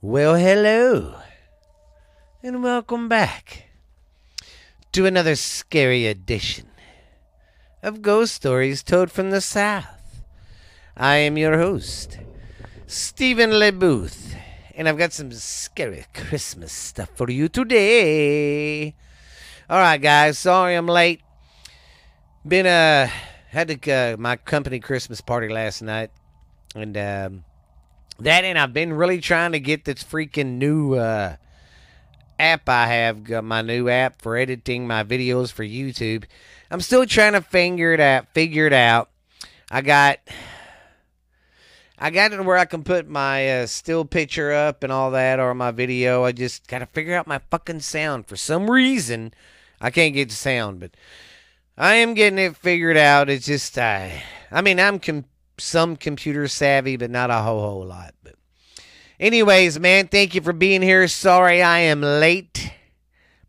Well, hello, and welcome back to another scary edition of Ghost Stories Told from the South. I am your host, Stephen LeBooth, and I've got some scary Christmas stuff for you today. All right, guys, sorry I'm late. Been uh had to, uh, my company Christmas party last night, and um, that and I've been really trying to get this freaking new uh, app I have, got my new app for editing my videos for YouTube. I'm still trying to figure it out. Figure it out. I got, I got it where I can put my uh, still picture up and all that, or my video. I just got to figure out my fucking sound. For some reason, I can't get the sound, but I am getting it figured out. It's just, I, I mean, I'm com- some computer savvy, but not a whole whole lot. But, anyways, man, thank you for being here. Sorry I am late,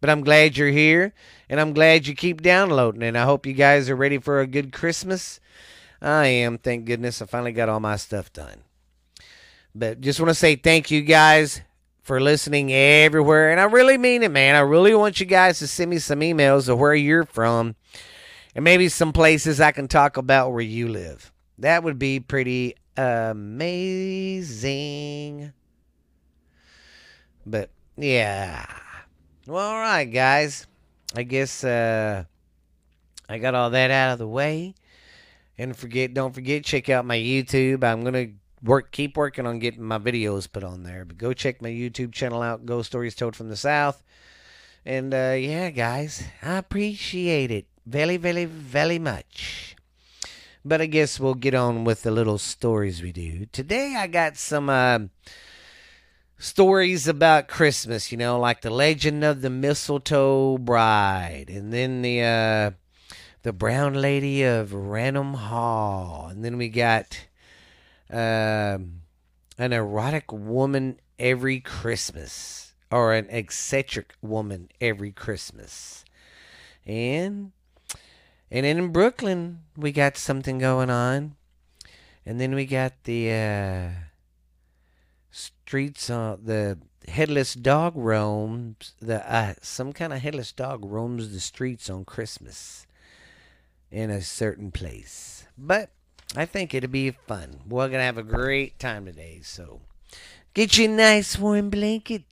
but I'm glad you're here, and I'm glad you keep downloading. And I hope you guys are ready for a good Christmas. I am, thank goodness. I finally got all my stuff done. But just want to say thank you guys for listening everywhere. And I really mean it, man. I really want you guys to send me some emails of where you're from and maybe some places I can talk about where you live. That would be pretty amazing. But yeah. Well, all right, guys. I guess uh, I got all that out of the way. And forget, don't forget, check out my YouTube. I'm gonna work, keep working on getting my videos put on there. But go check my YouTube channel out. Ghost Stories Told from the South. And uh, yeah, guys, I appreciate it very, very, very much. But I guess we'll get on with the little stories we do. Today I got some uh, stories about Christmas, you know, like the legend of the mistletoe bride, and then the uh, the brown lady of Raynham Hall, and then we got uh, an erotic woman every Christmas, or an eccentric woman every Christmas, and and in Brooklyn, we got something going on. And then we got the uh, streets, uh, the headless dog roams, the uh, some kind of headless dog roams the streets on Christmas in a certain place. But I think it'll be fun. We're to have a great time today. So get you a nice warm blanket.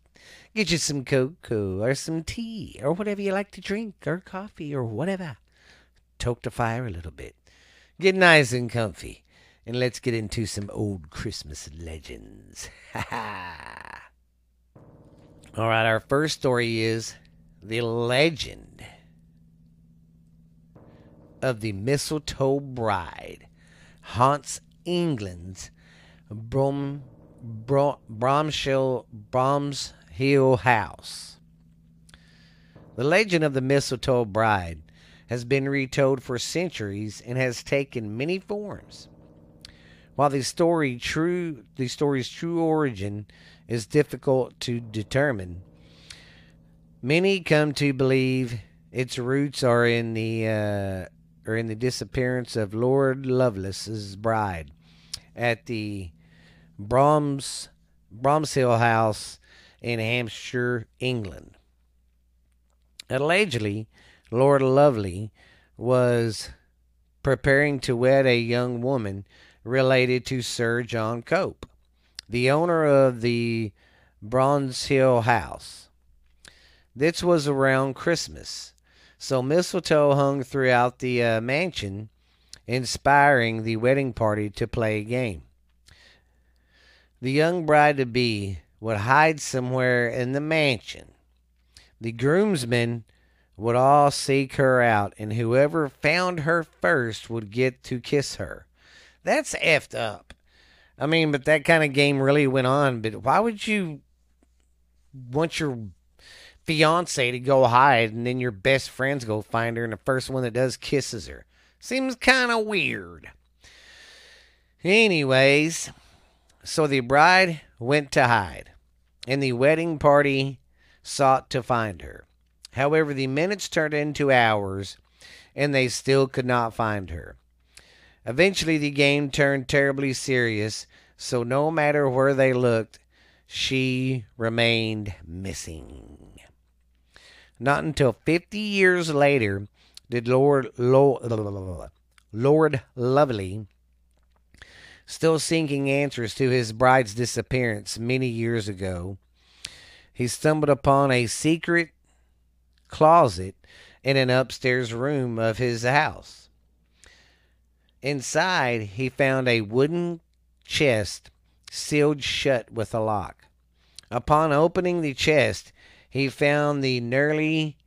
Get you some cocoa or some tea or whatever you like to drink or coffee or whatever toke the fire a little bit. Get nice and comfy, and let's get into some old Christmas legends. Ha ha! All right, our first story is the legend of the mistletoe bride haunts England's Brom, Brom, Bromshill, Brom's Hill House. The legend of the mistletoe bride has been retold for centuries and has taken many forms. While the story true the story's true origin is difficult to determine, many come to believe its roots are in the uh, are in the disappearance of Lord Lovelace's bride at the Broms Bromshill House in Hampshire, England. Allegedly, Lord Lovely was preparing to wed a young woman related to Sir John Cope, the owner of the Bromshill House. This was around Christmas, so mistletoe hung throughout the uh, mansion, inspiring the wedding party to play a game. The young bride to be would hide somewhere in the mansion. The groomsmen would all seek her out, and whoever found her first would get to kiss her. That's effed up. I mean, but that kind of game really went on. But why would you want your fiance to go hide and then your best friends go find her and the first one that does kisses her? Seems kind of weird. Anyways, so the bride went to hide, and the wedding party sought to find her. However, the minutes turned into hours, and they still could not find her. Eventually, the game turned terribly serious, so no matter where they looked, she remained missing. Not until 50 years later did Lord, Lord, Lord Lovely, still seeking answers to his bride's disappearance many years ago, he stumbled upon a secret closet in an upstairs room of his house. Inside, he found a wooden chest sealed shut with a lock. Upon opening the chest, he found the nearly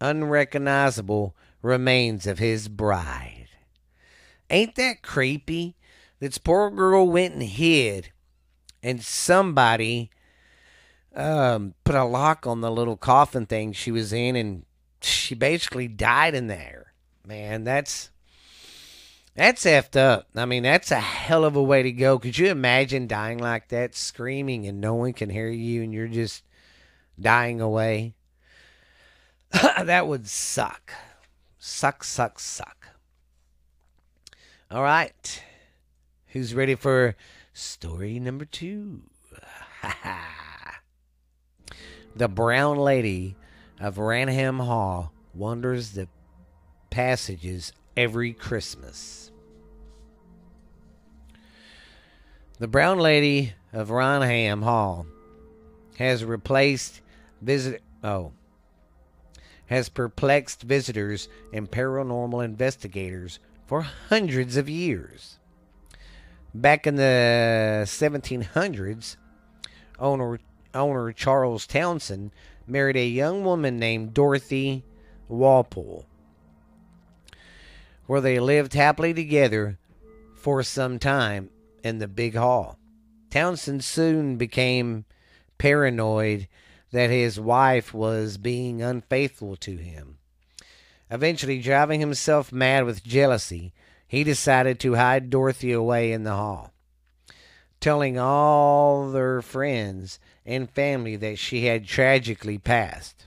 unrecognizable remains of his bride. Ain't that creepy? This poor girl went and hid, and somebody um, put a lock on the little coffin thing she was in, and she basically died in there. Man, that's that's effed up. I mean, that's a hell of a way to go. Could you imagine dying like that, screaming, and no one can hear you, and you're just dying away? that would suck. Suck, suck, suck. All right. Who's ready for story number two? the brown lady of Raynham Hall wanders the passages every Christmas. The Brown Lady of Raynham Hall has replaced visit oh has perplexed visitors and paranormal investigators for hundreds of years. Back in the 1700s, owner owner Charles Townshend married a young woman named Dorothy Walpole where they lived happily together for some time in the big hall. Townsend soon became paranoid that his wife was being unfaithful to him. Eventually, driving himself mad with jealousy, he decided to hide Dorothy away in the hall, telling all their friends and family that she had tragically passed.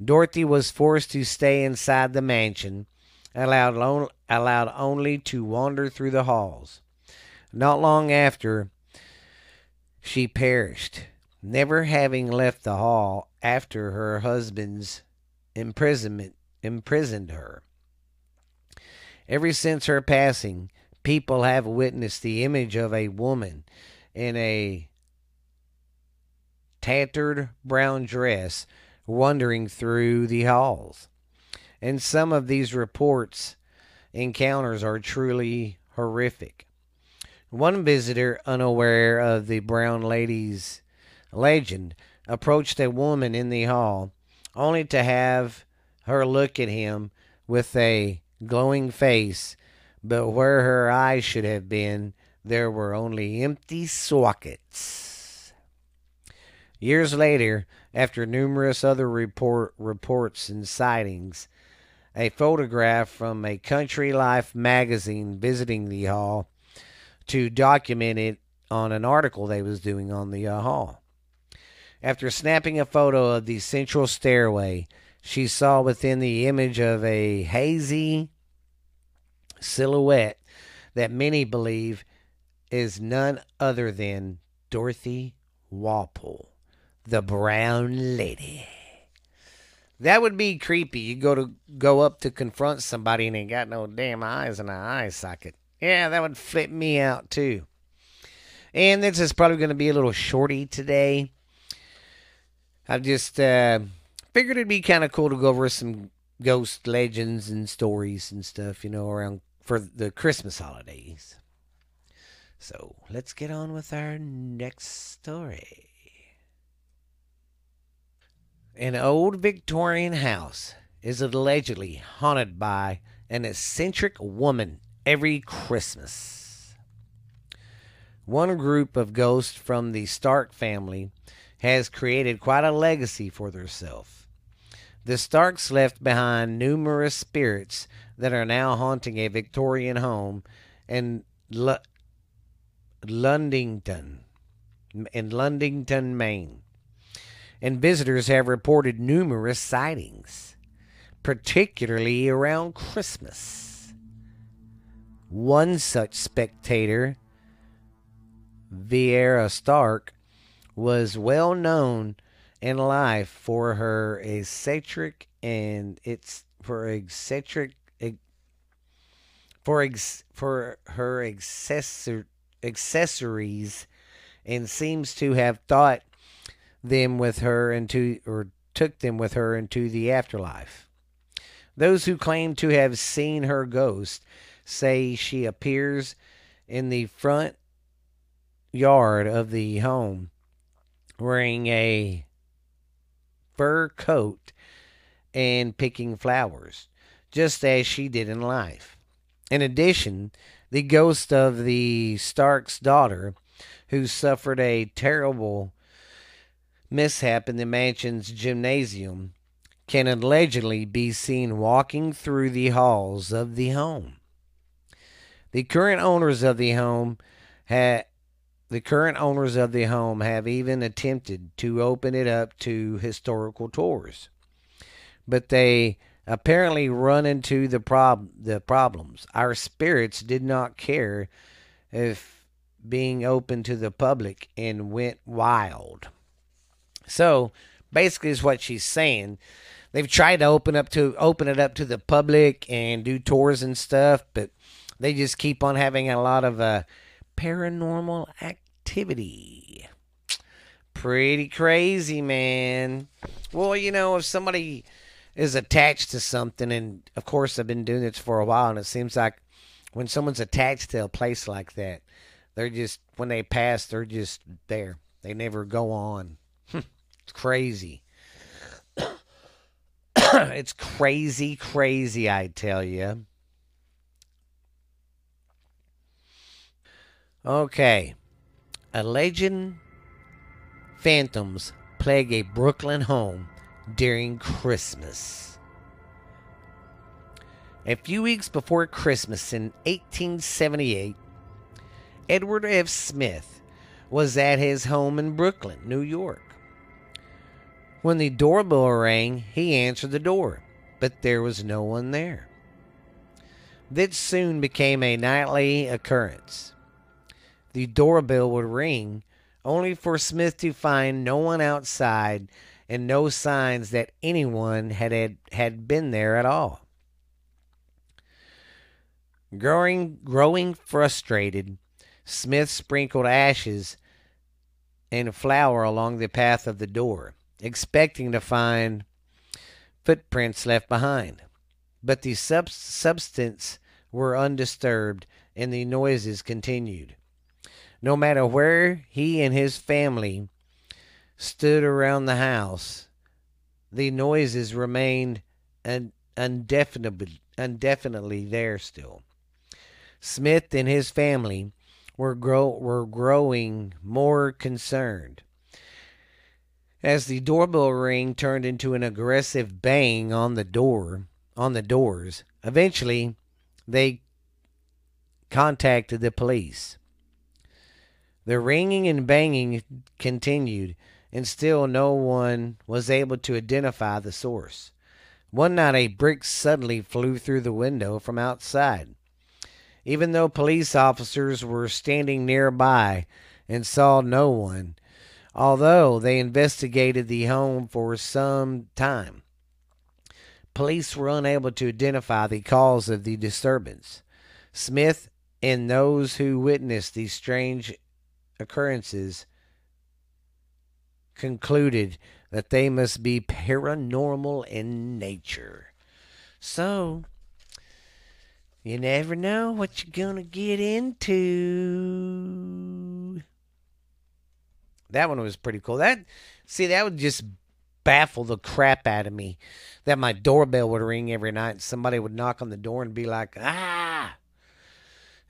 Dorothy was forced to stay inside the mansion allowed, allowed only to wander through the halls. Not long after, she perished, never having left the hall after her husband's imprisonment imprisoned her. Ever since her passing, people have witnessed the image of a woman in a tattered brown dress wandering through the halls. And some of these reports encounters are truly horrific. One visitor, unaware of the brown lady's legend, approached a woman in the hall, only to have her look at him with a glowing face, but where her eyes should have been, there were only empty sockets. Years later, after numerous other report, reports and sightings, a photograph from a Country Life magazine visiting the hall to document it on an article they was doing on the uh, hall. After snapping a photo of the central stairway, she saw within the image of a hazy silhouette that many believe is none other than Dorothy Walpole, the Brown Lady. That would be creepy. You go to go up to confront somebody and ain't got no damn eyes in an eye socket. Yeah, that would flip me out too. And this is probably going to be a little shorty today. I just uh, figured it'd be kind of cool to go over some ghost legends and stories and stuff, you know, around for the Christmas holidays. So let's get on with our next story. An old Victorian house is allegedly haunted by an eccentric woman every Christmas. One group of ghosts from the Stark family has created quite a legacy for themselves. The Starks left behind numerous spirits that are now haunting a Victorian home in L- Ludington, in Ludington, Maine and visitors have reported numerous sightings, particularly around Christmas. One such spectator, Vieira Stark, was well known in life for her eccentric and it's for eccentric for ex, for her accessor, accessories and seems to have thought them with her into or took them with her into the afterlife. Those who claim to have seen her ghost say she appears in the front yard of the home wearing a fur coat and picking flowers, just as she did in life. In addition, the ghost of the Stark's daughter, who suffered a terrible mishap in the mansion's gymnasium, can allegedly be seen walking through the halls of the home. The current owners of the home had the current owners of the home have even attempted to open it up to historical tours. But they apparently run into the prob the problems. Our spirits did not care if being open to the public and went wild. So basically is what she's saying. They've tried to open up to open it up to the public and do tours and stuff, but they just keep on having a lot of uh, paranormal activity. Pretty crazy, man. Well, you know, if somebody is attached to something, and of course, I've been doing this for a while, and it seems like when someone's attached to a place like that, they're just when they pass, they're just there. They never go on. Hmm. it's crazy. it's crazy, crazy, I tell you. Okay. a Alleged phantoms plague a Brooklyn home during Christmas. A few weeks before Christmas in 1878, Edward F. Smith was at his home in Brooklyn, New York. When the doorbell rang, he answered the door, but there was no one there. This soon became a nightly occurrence. The doorbell would ring, only for Smith to find no one outside and no signs that anyone had, had, had been there at all. Growing, growing frustrated, Smith sprinkled ashes and flour along the path of the door, expecting to find footprints left behind. But the sub- substance were undisturbed and the noises continued. No matter where he and his family stood around the house. The noises remained indefinitely, indefinitely there still. Smith and his family were, grow- were growing more concerned. As the doorbell ring turned into an aggressive bang on the door, on the doors, eventually they contacted the police. The ringing and banging continued and still no one was able to identify the source. One night, a brick suddenly flew through the window from outside. Even though police officers were standing nearby and saw no one, although they investigated the home for some time, police were unable to identify the cause of the disturbance. Smith and those who witnessed these strange occurrences concluded that they must be paranormal in nature. So, you never know what you're going to get into. That one was pretty cool. That see that would just baffle the crap out of me that my doorbell would ring every night and somebody would knock on the door and be like, "Ah,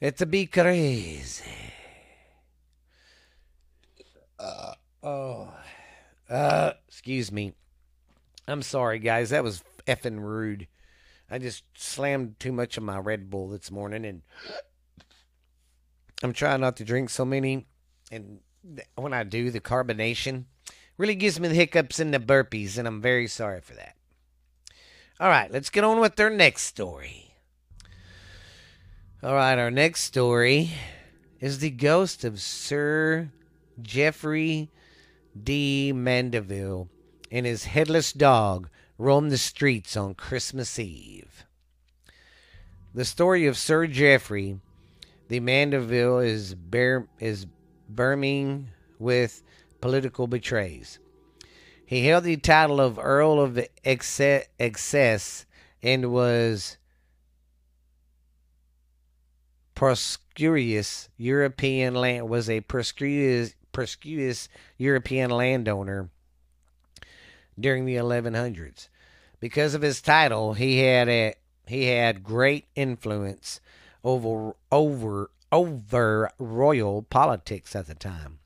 it's a be crazy." Uh, oh. Uh, excuse me. I'm sorry, guys. That was effing rude. I just slammed too much of my Red Bull this morning, and I'm trying not to drink so many. And when I do, the carbonation really gives me the hiccups and the burpees, and I'm very sorry for that. All right, let's get on with our next story. All right, our next story is the ghost of Sir Geoffrey de Mandeville and his headless dog roamed the streets on Christmas Eve. The story of Sir Geoffrey the Mandeville is bear, is burning with political betrays. He held the title of Earl of Essex and was proscrious European land was a proscrious proscrious European landowner during the 1100s. Because of his title, he had a he had great influence over over over royal politics at the time.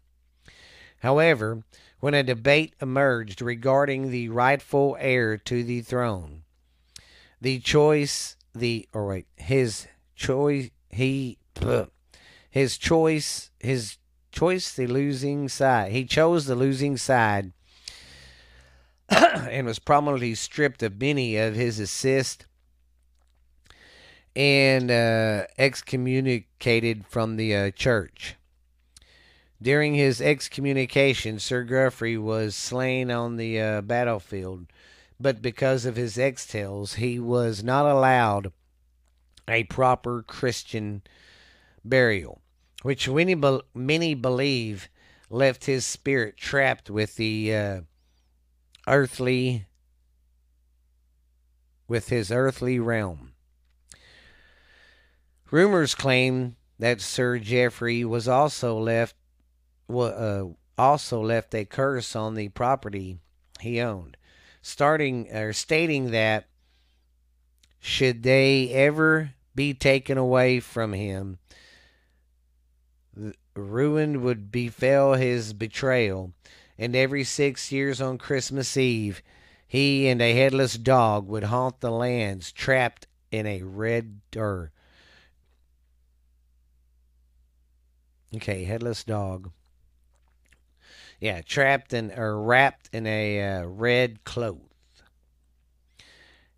However, when a debate emerged regarding the rightful heir to the throne, the choice the or wait, his choice he his choice his choice the losing side. He chose the losing side and was prominently stripped of many of his assists and uh, excommunicated from the uh, church. During his excommunication, Sir Geoffrey was slain on the uh, battlefield, but because of his extels, he was not allowed a proper Christian burial, which many, believe left his spirit trapped with the uh, earthly with his earthly realm. Rumors claim that Sir Geoffrey was also left uh, also left a curse on the property he owned, starting or stating that should they ever be taken away from him, ruin would befell his betrayal, and every six years on Christmas Eve, he and a headless dog would haunt the lands trapped in a red or okay, headless dog. Yeah, trapped in or wrapped in a uh, red cloth.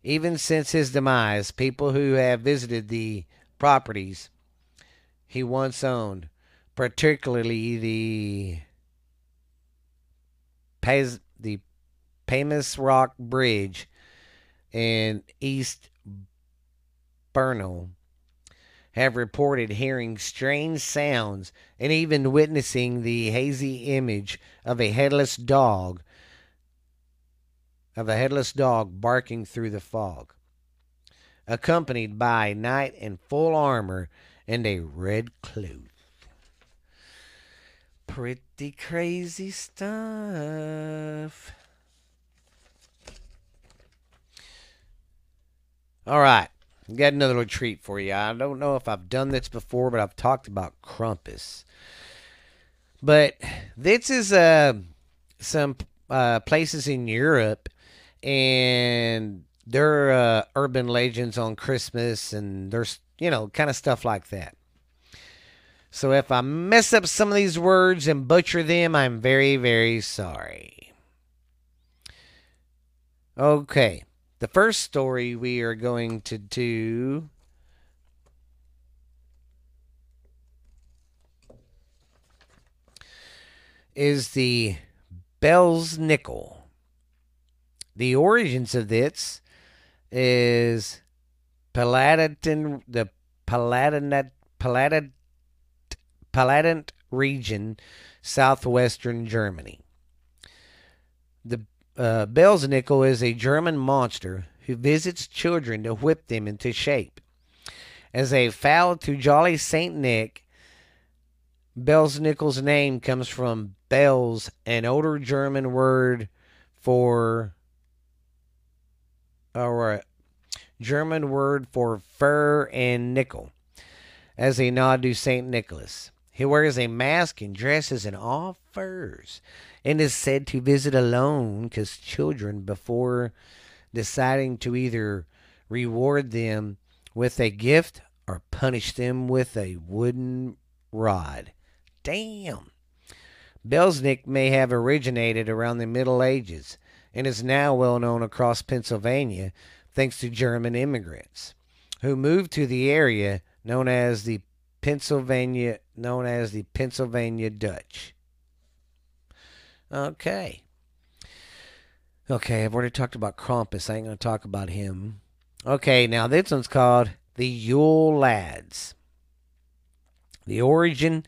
Even since his demise, people who have visited the properties he once owned, particularly the Paz, the Pamus Rock Bridge in East Barnet, have reported hearing strange sounds and even witnessing the hazy image of a headless dog of a headless dog barking through the fog, accompanied by a knight in full armor and a red cloak. Pretty crazy stuff. All right. Got another little treat for you. I don't know if I've done this before, but I've talked about Krampus. But this is uh, some uh, places in Europe and there uh, urban legends on Christmas, and there's you know kind of stuff like that. So if I mess up some of these words and butcher them, I'm very very sorry. Okay, the first story we are going to do. Is the Belsnickel. The origins of this is Palatin, the Palatinate, Palatinate, Palatinate region, southwestern Germany. The uh, Belsnickel is a German monster who visits children to whip them into shape. As a foul to jolly Saint Nick, Belsnickel's name comes from bells, an older German word for or German word for fur and nickel, as a nod to St. Nicholas. He wears a mask and dresses in all furs and is said to visit alone because children, before deciding to either reward them with a gift or punish them with a wooden rod. Damn! Belznick may have originated around the Middle Ages and is now well known across Pennsylvania thanks to German immigrants who moved to the area known as the Pennsylvania known as the Pennsylvania Dutch. Okay. Okay, I've already talked about Krampus. I ain't going to talk about him. Okay, now this one's called The Yule Lads. The origin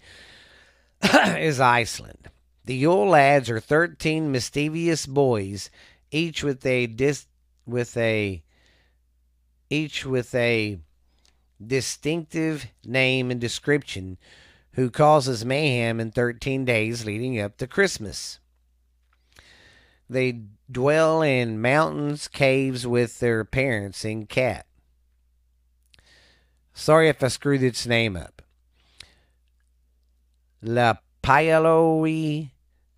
is Iceland. The Yule Lads are 13 mischievous boys, each with a dis- with a each with a distinctive name and description who causes mayhem in 13 days leading up to Christmas. They dwell in mountains, caves with their parents in cat. Sorry if I screwed its name up. La Payaloi,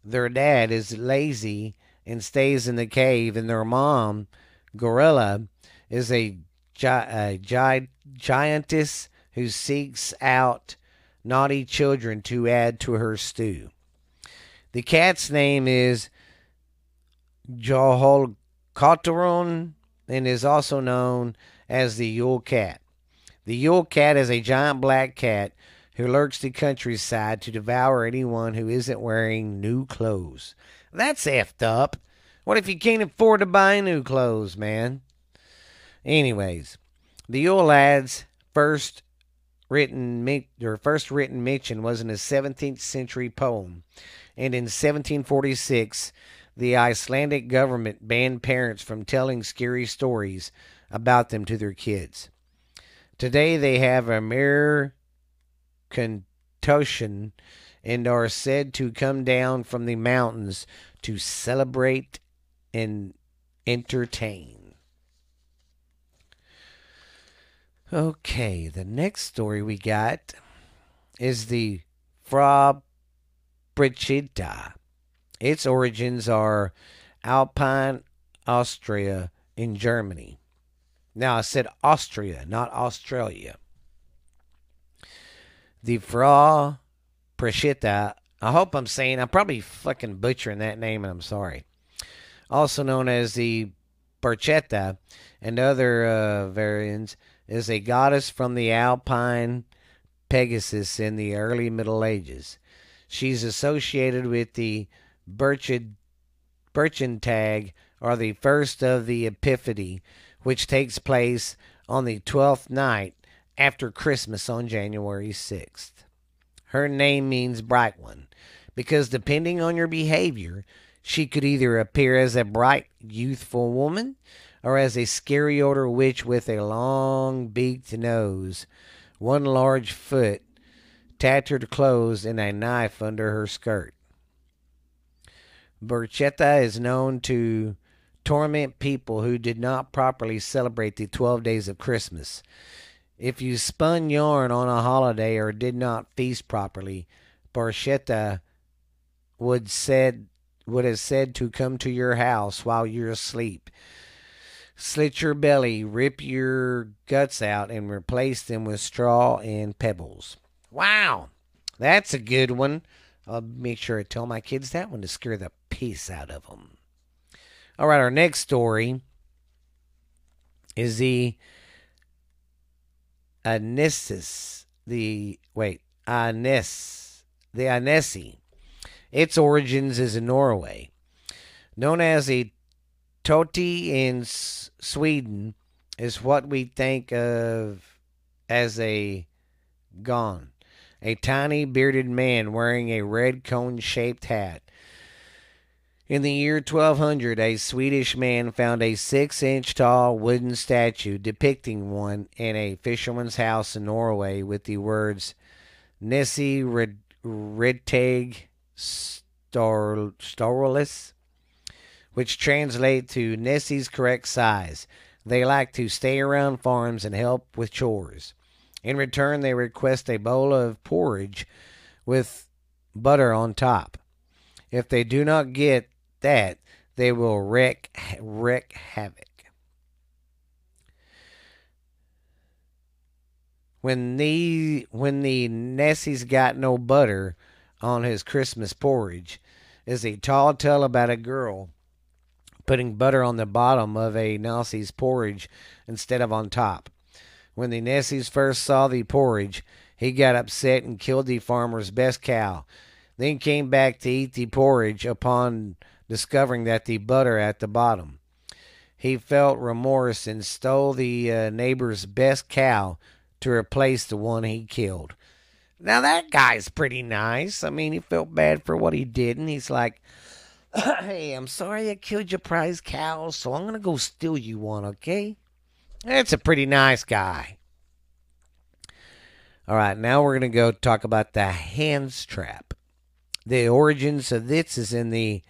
their dad is lazy and stays in the cave, and their mom, Gorilla, is a, gi- a gi- giantess who seeks out naughty children to add to her stew. The cat's name is Joholkotaron and is also known as the Yule Cat. The Yule Cat is a giant black cat who lurks the countryside to devour anyone who isn't wearing new clothes. That's effed up. What if you can't afford to buy new clothes, man? Anyways, the Yule Lads first written their first written mention was in a 17th century poem, and in 1746 the Icelandic government banned parents from telling scary stories about them to their kids. Today they have a mere contusion and are said to come down from the mountains to celebrate and entertain. Okay, the next story we got is the Fra Brigida. Its origins are Alpine, Austria, in Germany. Now, I said Austria, not Australia. The Fra Brigida, I hope I'm saying, I'm probably fucking butchering that name, and I'm sorry. Also known as the Barchetta and other uh, variants, is a goddess from the Alpine Pegasus in the early Middle Ages. She's associated with the Burchid, Burchentag, or the first of the Epiphany, which takes place on the twelfth night after Christmas on January 6th. Her name means bright one, because depending on your behavior, she could either appear as a bright, youthful woman or as a scary older witch with a long beaked nose, one large foot, tattered clothes, and a knife under her skirt. Burchetta is known to torment people who did not properly celebrate the 12 days of Christmas. If you spun yarn on a holiday or did not feast properly, Burchetta would said would have said to come to your house while you're asleep slit your belly, rip your guts out, and replace them with straw and pebbles. Wow, that's a good one. I'll make sure I tell my kids that one to scare the piece out of them. All right, our next story is the Anissis. The wait, Anis, the Anesi. Its origins is in Norway, known as a Toti in Sweden is what we think of as a gon, a tiny bearded man wearing a red cone shaped hat. In the year 1200, a Swedish man found a six inch tall wooden statue depicting one in a fisherman's house in Norway with the words Nessie Ritteg Storlis which translate to Nessie's correct size. They like to stay around farms and help with chores. In return, they request a bowl of porridge with butter on top. If they do not get that, they will wreak, wreak havoc. When the when the Nessie's got no butter on his Christmas porridge is a tall tale about a girl putting butter on the bottom of a Nessie's porridge instead of on top. When the Nessies first saw the porridge, he got upset and killed the farmer's best cow. then came back to eat the porridge upon discovering that the butter at the bottom. He felt remorse and stole the uh, neighbor's best cow to replace the one he killed. Now that guy's pretty nice. I mean, he felt bad for what he did, and he's like, "Hey, I'm sorry I killed your prize cow, so I'm gonna go steal you one, okay?" That's a pretty nice guy. All right, now we're gonna go talk about the Hans Trap. The origins of this is in the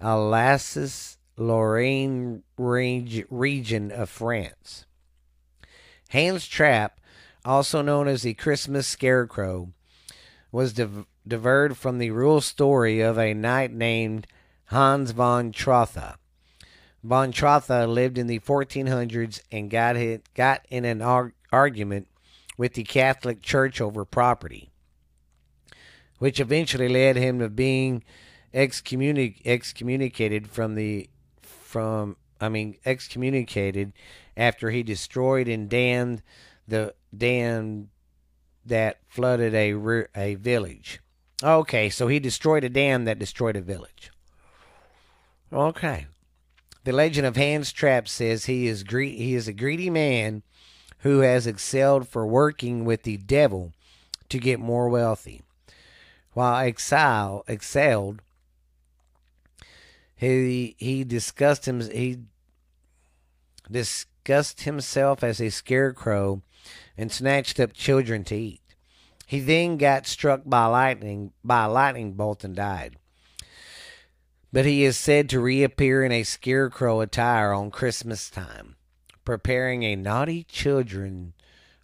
Alsace Lorraine range region of France. Hans Trap also known as the Christmas Scarecrow, was div- diverted from the real story of a knight named Hans von Trotha. Von Trotha lived in the 1400s and got hit, got in an arg- argument with the Catholic Church over property, which eventually led him to being excommunic- excommunicated from the from I mean excommunicated after he destroyed and damned the dam that flooded a a village. Okay, so he destroyed a dam that destroyed a village. Okay. The legend of Hans Trap says he is gre- he is a greedy man who has excelled for working with the devil to get more wealthy. While exile excelled, he he discussed him he discussed himself as a scarecrow and snatched up children to eat. He then got struck by lightning by a lightning bolt and died. But he is said to reappear in a scarecrow attire on Christmas time, preparing a naughty children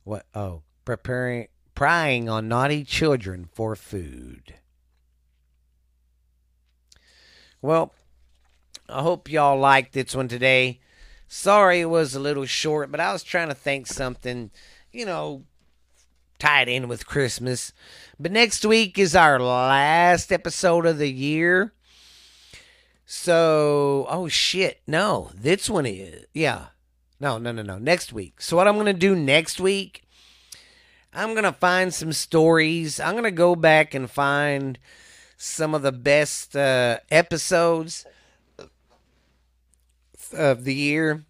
what oh, preparing prying on naughty children for food. Well, I hope y'all liked this one today. Sorry it was a little short, but I was trying to think something you know, tied in with Christmas. But next week is our last episode of the year. So, oh shit, no, this one is, yeah. No, no, no, no, next week. So, what I'm going to do next week, I'm going to find some stories. I'm going to go back and find some of the best uh, episodes of the year.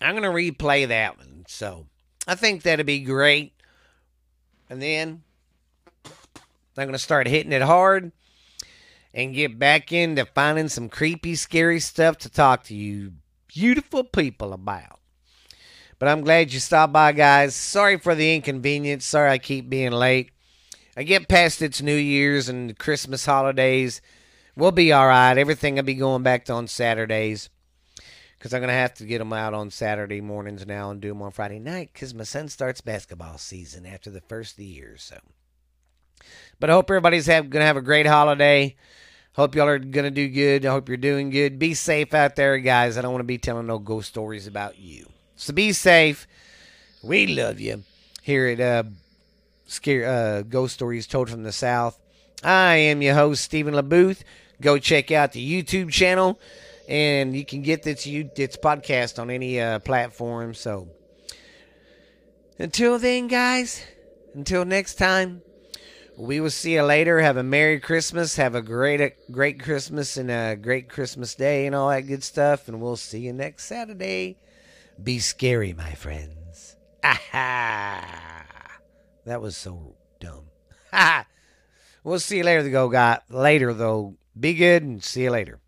I'm going to replay that one. So, I think that'd be great. And then I'm going to start hitting it hard and get back into finding some creepy, scary stuff to talk to you beautiful people about. But I'm glad you stopped by, guys. Sorry for the inconvenience. Sorry I keep being late. I get past its New Year's and Christmas holidays. We'll be all right. Everything will be going back to on Saturdays because I'm going to have to get them out on Saturday mornings now and do them on Friday night because my son starts basketball season after the first of the year. So, but I hope everybody's have, to have a great holiday. Hope y'all are to do good. I hope you're doing good. Be safe out there, guys. I don't want to be telling no ghost stories about you. So be safe. We love you here at uh, Scare uh, Ghost Stories Told from the South. I am your host, Stephen LaBooth. Go check out the YouTube channel and you can get this you its podcast on any uh, platform. So until then, guys, until next time, we will see you later. Have a Merry Christmas. Have a great great Christmas and a great Christmas day and all that good stuff. And we'll see you next Saturday. Be scary, my friends. Aha! That was so dumb. Ha! We'll see you later, though, guy. Later, though. Be good and see you later.